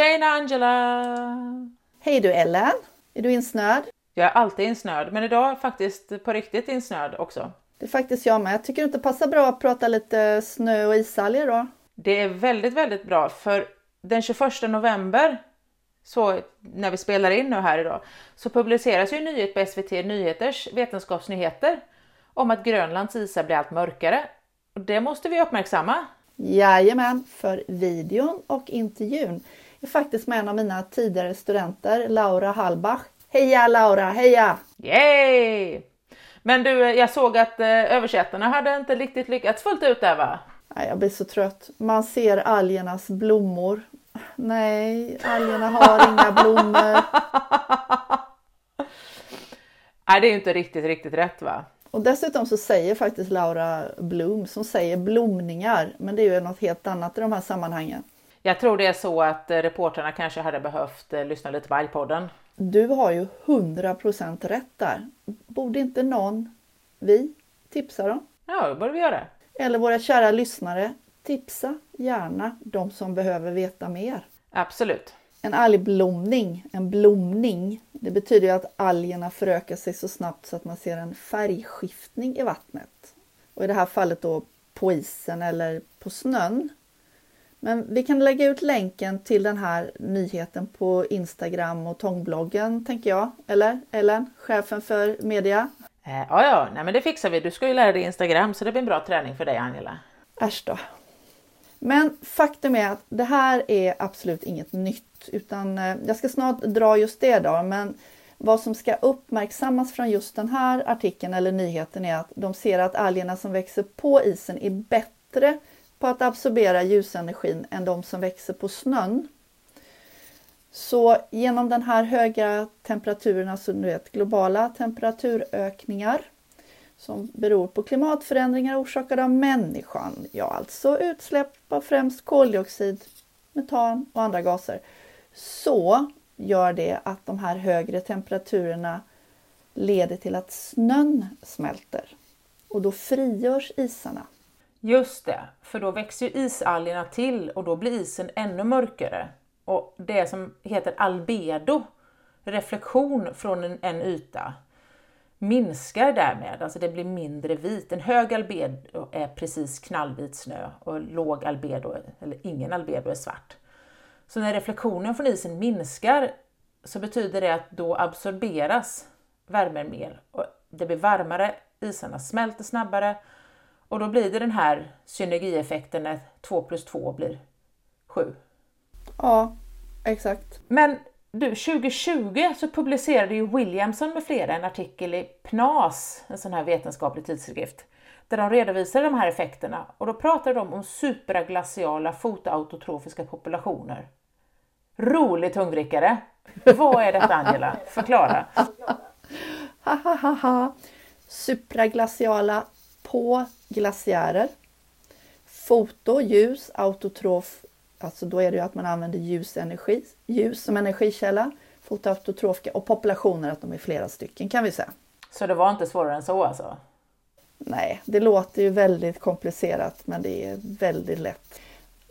Tjena Angela! Hej du Ellen! Är du insnöad? Jag är alltid insnöad, men idag faktiskt på riktigt insnöad också. Det är faktiskt jag med. Tycker det inte passar bra att prata lite snö och isalger då? Det är väldigt, väldigt bra för den 21 november, så när vi spelar in nu här idag, så publiceras ju en nyhet på SVT Nyheters vetenskapsnyheter om att Grönlands isar blir allt mörkare. Och det måste vi uppmärksamma. Jajamän, för videon och intervjun är faktiskt med en av mina tidigare studenter, Laura Hallbach. Heja Laura, heja! Yay! Men du, jag såg att eh, översättarna hade inte riktigt lyckats fullt ut där va? Nej, jag blir så trött. Man ser algernas blommor. Nej, algerna har inga blommor. Nej, det är ju inte riktigt, riktigt rätt va? Och dessutom så säger faktiskt Laura Blom som säger blomningar, men det är ju något helt annat i de här sammanhangen. Jag tror det är så att eh, reportrarna kanske hade behövt eh, lyssna lite på Algpodden. Du har ju 100% rätt där. Borde inte någon, vi, tipsa dem? Ja, det borde vi göra. Eller våra kära lyssnare, tipsa gärna de som behöver veta mer. Absolut. En algblomning, en blomning, det betyder ju att algerna förökar sig så snabbt så att man ser en färgskiftning i vattnet. Och i det här fallet då på isen eller på snön. Men vi kan lägga ut länken till den här nyheten på Instagram och Tångbloggen tänker jag. Eller Ellen, chefen för media? Eh, ja, ja, nej, men det fixar vi. Du ska ju lära dig Instagram så det blir en bra träning för dig Angela. Äsch då. Men faktum är att det här är absolut inget nytt utan eh, jag ska snart dra just det då. Men vad som ska uppmärksammas från just den här artikeln eller nyheten är att de ser att algerna som växer på isen är bättre på att absorbera ljusenergin än de som växer på snön. Så genom den här höga temperaturen, alltså du vet, globala temperaturökningar som beror på klimatförändringar orsakade av människan, ja alltså utsläpp av främst koldioxid, metan och andra gaser, så gör det att de här högre temperaturerna leder till att snön smälter och då frigörs isarna. Just det, för då växer ju isalgerna till och då blir isen ännu mörkare. Och det som heter albedo, reflektion från en, en yta, minskar därmed, alltså det blir mindre vit. En hög albedo är precis knallvit snö och låg albedo, eller ingen albedo, är svart. Så när reflektionen från isen minskar så betyder det att då absorberas värmen mer och det blir varmare, isarna smälter snabbare och då blir det den här synergieffekten när 2 plus 2 blir 7. Ja, exakt. Men du, 2020 så publicerade ju Williamson med flera en artikel i PNAS, en sån här vetenskaplig tidskrift, där de redovisade de här effekterna och då pratade de om supraglaciala fotoautotrofiska populationer. Rolig tungvrickare! Vad är detta Angela? Förklara! Supraglaciala på glaciärer. Foto, ljus, autotrof, alltså då är det ju att man använder ljusenergi, ljus som energikälla. Fotoautotrofika och populationer, att de är flera stycken kan vi säga. Så det var inte svårare än så alltså? Nej, det låter ju väldigt komplicerat men det är väldigt lätt.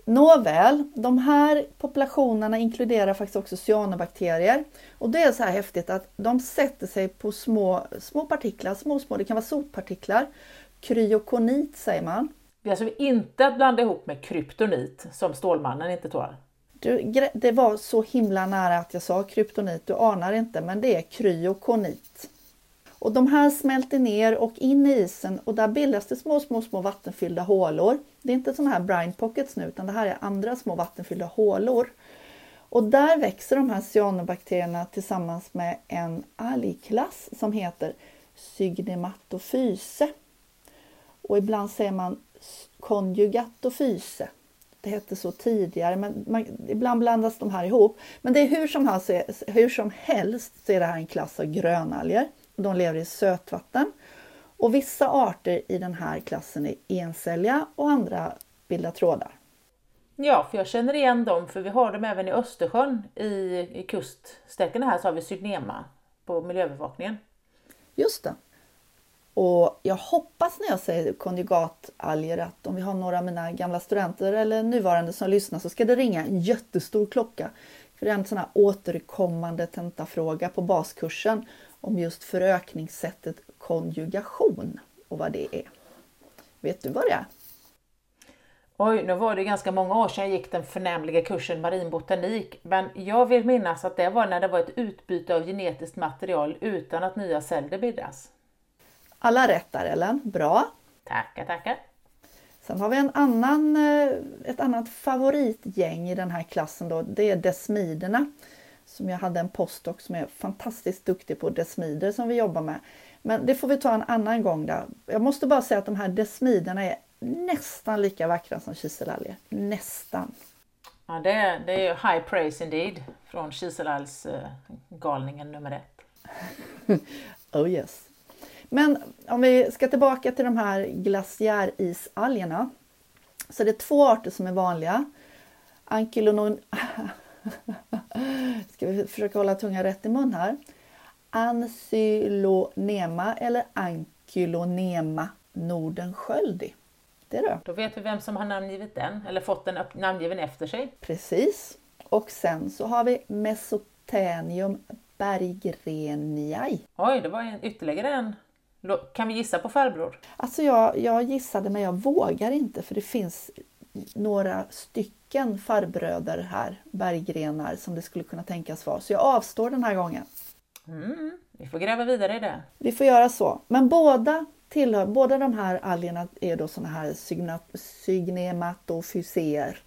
Nåväl, de här populationerna inkluderar faktiskt också cyanobakterier. Och det är så här häftigt att de sätter sig på små, små partiklar, små, små, det kan vara sotpartiklar. Kryokonit säger man. Det är alltså inte att blanda ihop med kryptonit som Stålmannen inte tål. Du, det var så himla nära att jag sa kryptonit, du anar inte, men det är kryokonit. Och de här smälter ner och in i isen och där bildas det små, små, små vattenfyllda hålor. Det är inte sådana här brine pockets nu, utan det här är andra små vattenfyllda hålor. Och där växer de här cyanobakterierna tillsammans med en algklass som heter Sygnematophyse. Och ibland säger man konjugatophyse. Det hette så tidigare, men man, ibland blandas de här ihop. Men det är hur som, helst, hur som helst så är det här en klass av grönalger. De lever i sötvatten. Och vissa arter i den här klassen är encelliga och andra bildar trådar. Ja, för jag känner igen dem, för vi har dem även i Östersjön. I, i kuststräckorna här så har vi Sygnema på miljöövervakningen. Just det. Och jag hoppas när jag säger konjugatalger att om vi har några av mina gamla studenter eller nuvarande som lyssnar så ska det ringa en jättestor klocka. För det är en sån här återkommande tentafråga på baskursen om just förökningssättet konjugation och vad det är. Vet du vad det är? Oj, nu var det ganska många år sedan jag gick den förnämliga kursen marinbotanik, men jag vill minnas att det var när det var ett utbyte av genetiskt material utan att nya celler bildas. Alla rätt där Ellen, bra! Tackar, tackar! Sen har vi en annan, eh, ett annat favoritgäng i den här klassen då, det är desmiderna. Som jag hade en postdoc som är fantastiskt duktig på desmider som vi jobbar med. Men det får vi ta en annan gång där. Jag måste bara säga att de här desmiderna är nästan lika vackra som kiselalger. Nästan. Ja, det är, det är high praise indeed från kiselalgsgalningen nummer ett. oh yes. Men om vi ska tillbaka till de här glaciärisalgerna. Så det är två arter som är vanliga. Ankylonon... ska vi försöka hålla tungan rätt i mun här. Ancylonema eller Ankylonema nordensköldi. Det då. Då vet vi vem som har namngivit den, eller fått den namngiven efter sig. Precis. Och sen så har vi Mesotenium bergreniae. Oj, det var en, ytterligare en. Kan vi gissa på farbror? Alltså jag, jag gissade men jag vågar inte för det finns några stycken farbröder här, berggrenar, som det skulle kunna tänkas vara. Så jag avstår den här gången. Mm, vi får gräva vidare i det. Vi får göra så. Men båda tillhör, båda de här algerna är då sådana här sygnematofyseer.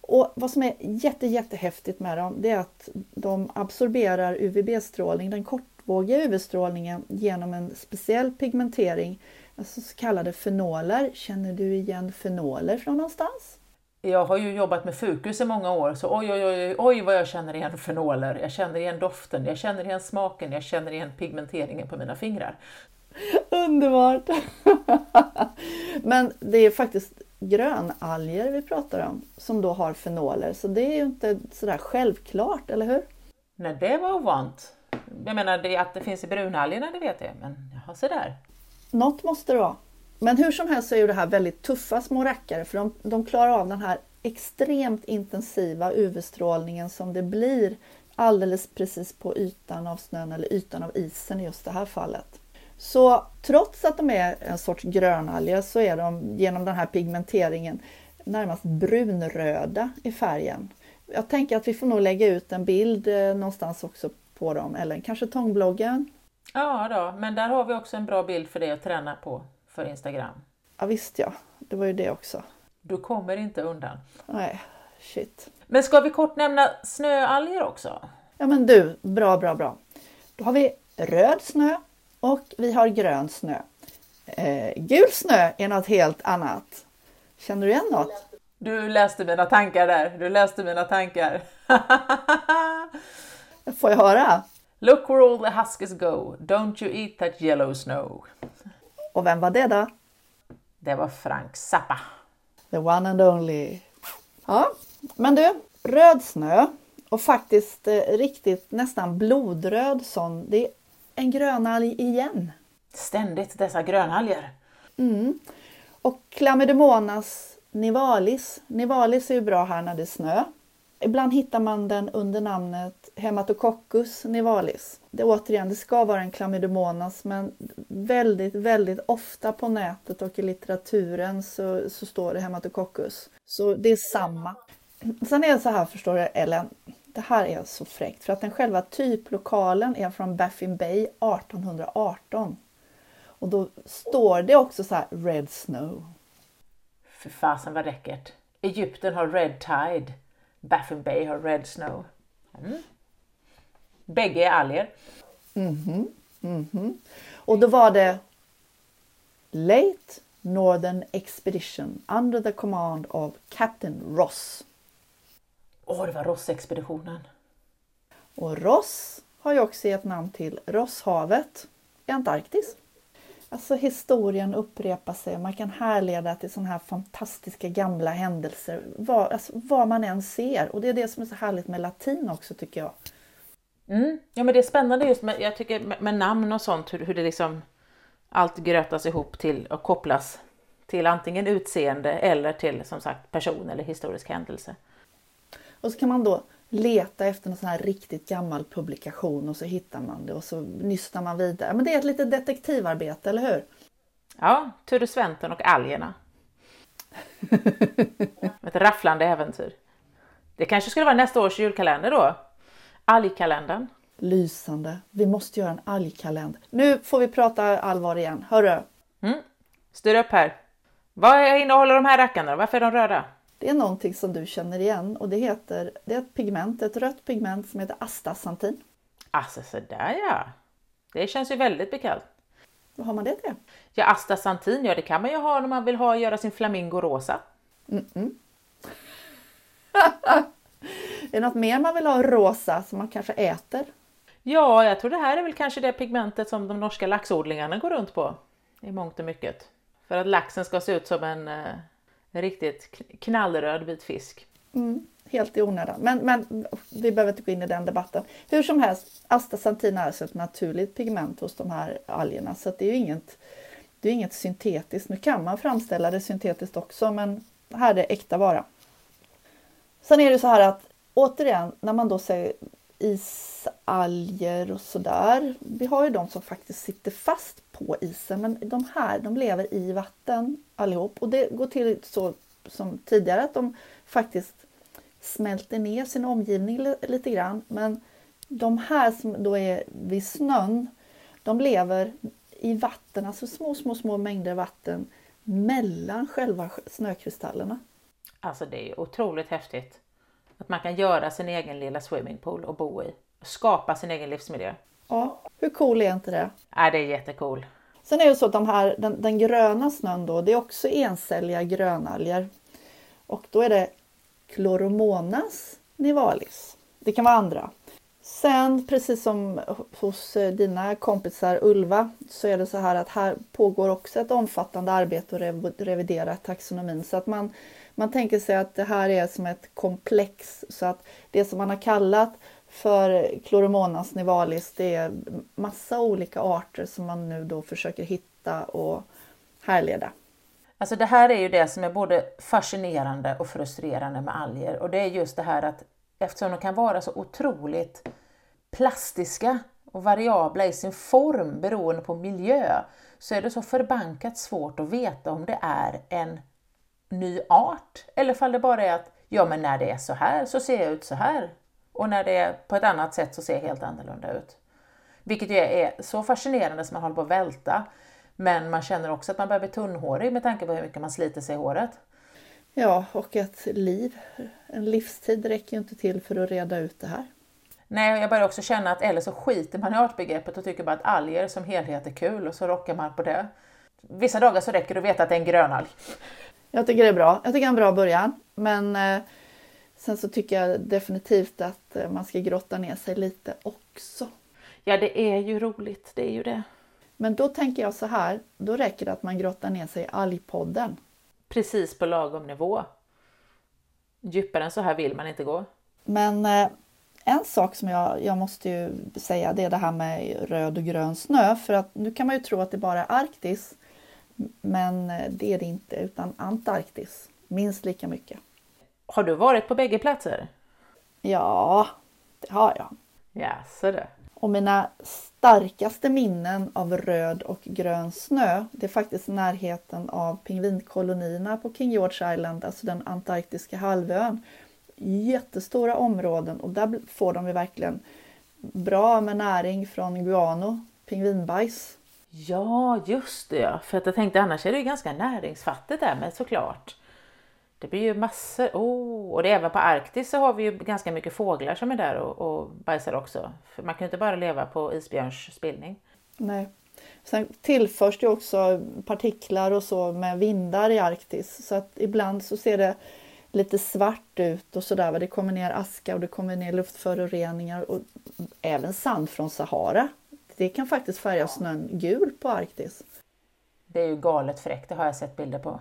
Och vad som är jätte, jättehäftigt med dem det är att de absorberar UVB-strålning, den kortvågiga UV-strålningen genom en speciell pigmentering, alltså så kallade fenoler. Känner du igen fenoler från någonstans? Jag har ju jobbat med Fukus i många år, så oj, oj, oj, oj vad jag känner igen fenoler. Jag känner igen doften, jag känner igen smaken, jag känner igen pigmenteringen på mina fingrar. Underbart! Men det är faktiskt grönalger vi pratar om som då har fenoler, så det är ju inte sådär självklart, eller hur? Nej, det var ovant. Jag menar, det, att det finns i brunalgerna, det vet jag, men jaha, så där. Något måste det vara. Men hur som helst så är ju det här väldigt tuffa små rackare för de, de klarar av den här extremt intensiva UV-strålningen som det blir alldeles precis på ytan av snön eller ytan av isen i just det här fallet. Så trots att de är en sorts grönalger så är de genom den här pigmenteringen närmast brunröda i färgen. Jag tänker att vi får nog lägga ut en bild eh, någonstans också på dem, eller kanske tångbloggen? Ja, då, men där har vi också en bra bild för dig att träna på för Instagram. Ja visst ja, det var ju det också. Du kommer inte undan. Nej, shit. Men ska vi kort nämna snöalger också? Ja men du, bra, bra, bra. Då har vi röd snö och vi har grön snö. Eh, gul snö är något helt annat. Känner du igen något? Du läste mina tankar där. Du läste mina tankar. Får jag höra? Look where all the huskers go. Don't you eat that yellow snow. Och vem var det då? Det var Frank Zappa. The one and only. Ja, men du, röd snö och faktiskt eh, riktigt nästan blodröd sån. Det är en grönalg igen. Ständigt dessa grönalger. Mm. Och Chlamydomonas nivalis. Nivalis är ju bra här när det är snö. Ibland hittar man den under namnet Hematococcus nivalis. Det, återigen, det ska vara en Chlamydomonas men väldigt, väldigt ofta på nätet och i litteraturen så, så står det Hematococcus. Så det är samma. Sen är det så här förstår du Ellen, det här är så fräckt för att den själva typlokalen är från Baffin Bay 1818. Och då står det också så här Red Snow. För fasen vad läckert. Egypten har Red Tide. Baffin Bay har Red Snow. Mm. Bägge är alger. Mm -hmm. Mm -hmm. Och då var det Late Northern Expedition under the command of Captain Ross. Åh, oh, det var Ross-expeditionen. Och Ross har ju också gett namn till Rosshavet i Antarktis. Alltså historien upprepar sig. Man kan härleda till sådana här fantastiska gamla händelser. Var, alltså, vad man än ser. Och det är det som är så härligt med latin också tycker jag. Mm. Ja men det är spännande just med, jag tycker med, med namn och sånt hur, hur det liksom allt grötas ihop till och kopplas till antingen utseende eller till som sagt person eller historisk händelse. Och så kan man då leta efter någon sån här riktigt gammal publikation och så hittar man det och så nystar man vidare. Men det är ett litet detektivarbete, eller hur? Ja, Ture Sventon och algerna. Ett rafflande äventyr. Det kanske skulle vara nästa års julkalender då? Algkalendern. Lysande. Vi måste göra en algkalender. Nu får vi prata allvar igen. Hörru! Mm. Styr upp här. Vad innehåller de här rackarna Varför är de röda? Det är någonting som du känner igen och det heter, det är ett pigment, ett rött pigment som heter astaxantin. Alltså sådär ja. Det känns ju väldigt bekant. Vad har man det till? Ja, astaxantin, ja det kan man ju ha när man vill ha, göra sin flamingo rosa. Mm -mm. är det något mer man vill ha rosa som man kanske äter? Ja, jag tror det här är väl kanske det pigmentet som de norska laxodlingarna går runt på i mångt och mycket. För att laxen ska se ut som en, eh, riktigt knallröd vit fisk. Mm, helt i onödan. Men, men vi behöver inte gå in i den debatten. Hur som helst, astaxantin är alltså ett naturligt pigment hos de här algerna så det är ju inget, det är inget syntetiskt. Nu kan man framställa det syntetiskt också men här är det äkta vara. Sen är det så här att återigen när man då säger isalger och sådär. Vi har ju de som faktiskt sitter fast på isen men de här de lever i vatten allihop och det går till så som tidigare att de faktiskt smälter ner sin omgivning lite grann. Men de här som då är vid snön, de lever i vatten, alltså små, små, små mängder vatten mellan själva snökristallerna. Alltså det är otroligt häftigt. Att man kan göra sin egen lilla swimmingpool och bo i. Skapa sin egen livsmiljö. Ja, hur cool är inte det? Ja, det är jättecool. Sen är det så att de här, den, den gröna snön då, det är också encelliga grönalger. Och då är det Chloromonas nivalis. Det kan vara andra. Sen precis som hos eh, dina kompisar Ulva så är det så här att här pågår också ett omfattande arbete att revidera taxonomin så att man, man tänker sig att det här är som ett komplex så att det som man har kallat för Chloromonas nivalis det är massa olika arter som man nu då försöker hitta och härleda. Alltså det här är ju det som är både fascinerande och frustrerande med alger. Och det är just det här att eftersom de kan vara så otroligt plastiska och variabla i sin form beroende på miljö så är det så förbankat svårt att veta om det är en ny art. Eller om det bara är att ja men när det är så här så ser jag ut så här och när det är på ett annat sätt så ser jag helt annorlunda ut. Vilket ju är så fascinerande som man håller på att välta. Men man känner också att man börjar bli tunnhårig med tanke på hur mycket man sliter sig i håret. Ja, och ett liv, en livstid räcker ju inte till för att reda ut det här. Nej, jag börjar också känna att eller så skiter man i artbegreppet och tycker bara att alger som helhet är kul och så rockar man på det. Vissa dagar så räcker det att veta att det är en grönalg. Jag tycker det är bra. Jag tycker det är en bra början. Men eh, sen så tycker jag definitivt att eh, man ska grotta ner sig lite också. Ja, det är ju roligt. Det är ju det. Men då tänker jag så här, då räcker det att man grottar ner sig i algpodden. Precis på lagom nivå. Djupare än så här vill man inte gå. Men eh, en sak som jag, jag måste ju säga det är det här med röd och grön snö. För att nu kan man ju tro att det bara är Arktis. Men eh, det är det inte, utan Antarktis. Minst lika mycket. Har du varit på bägge platser? Ja, det har jag. Ja, så det. Och mina starkaste minnen av röd och grön snö, det är faktiskt närheten av pingvinkolonierna på King George Island, alltså den antarktiska halvön. Jättestora områden och där får de ju verkligen bra med näring från guano, pingvinbajs. Ja, just det För att jag tänkte annars är det ju ganska näringsfattigt där men såklart. Det blir ju massor. Oh, och det även på Arktis så har vi ju ganska mycket fåglar som är där och, och bajsar också. För man kan ju inte bara leva på isbjörns spillning. Nej. Sen tillförs det också partiklar och så med vindar i Arktis så att ibland så ser det lite svart ut och sådär. Det kommer ner aska och det kommer ner luftföroreningar och även sand från Sahara. Det kan faktiskt färga snön gul på Arktis. Det är ju galet fräckt, det har jag sett bilder på.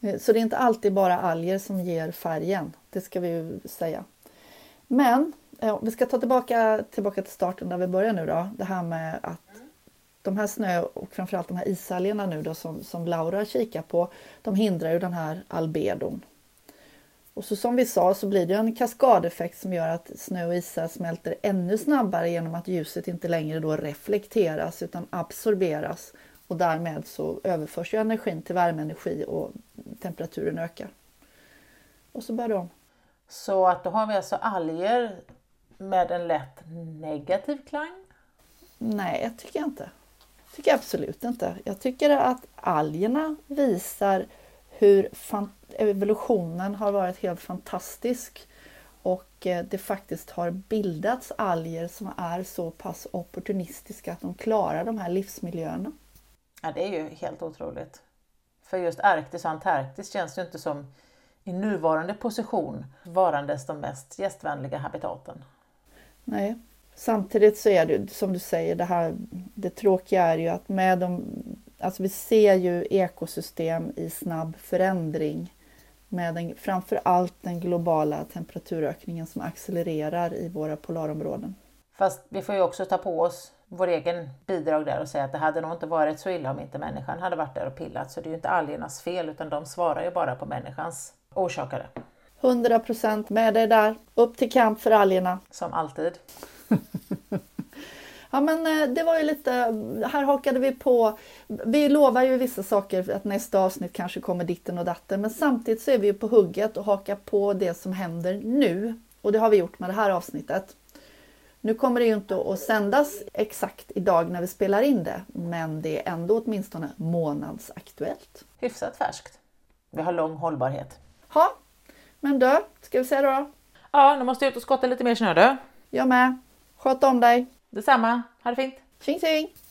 Eh, så det är inte alltid bara alger som ger färgen, det ska vi ju säga. Men eh, ja, vi ska ta tillbaka, tillbaka till starten där vi börjar nu då. Det här med att de här snö och framförallt de här isalgerna nu då som, som Laura kikar på, de hindrar ju den här albedon. Och så som vi sa så blir det en kaskadeffekt som gör att snö och isar smälter ännu snabbare genom att ljuset inte längre då reflekteras utan absorberas och därmed så överförs ju energin till värmeenergi och temperaturen ökar. Och så börjar det om. Så att då har vi alltså alger med en lätt negativ klang? Nej, jag tycker inte. tycker jag absolut inte. Jag tycker att algerna visar hur evolutionen har varit helt fantastisk och eh, det faktiskt har bildats alger som är så pass opportunistiska att de klarar de här livsmiljöerna. Ja, det är ju helt otroligt. För just Arktis och Antarktis känns ju inte som i nuvarande position varandes de mest gästvänliga habitaten. Nej, samtidigt så är det som du säger, det här det tråkiga är ju att med de Alltså vi ser ju ekosystem i snabb förändring med den, framför allt den globala temperaturökningen som accelererar i våra polarområden. Fast vi får ju också ta på oss vår egen bidrag där och säga att det hade nog inte varit så illa om inte människan hade varit där och pillat. Så det är ju inte algernas fel utan de svarar ju bara på människans orsakare. 100% med dig där. Upp till kamp för algerna. Som alltid. Ja men eh, det var ju lite, här hakade vi på. Vi lovar ju vissa saker att nästa avsnitt kanske kommer ditten och datten men samtidigt så är vi ju på hugget och hakar på det som händer nu. Och det har vi gjort med det här avsnittet. Nu kommer det ju inte att sändas exakt idag när vi spelar in det men det är ändå åtminstone månadsaktuellt. Hyfsat färskt. Vi har lång hållbarhet. Ja, men du, ska vi säga då? Ja, nu måste jag ut och skotta lite mer snö du. Jag med. Sköt om dig. Detsamma. Ha det fint. Tjing tjing!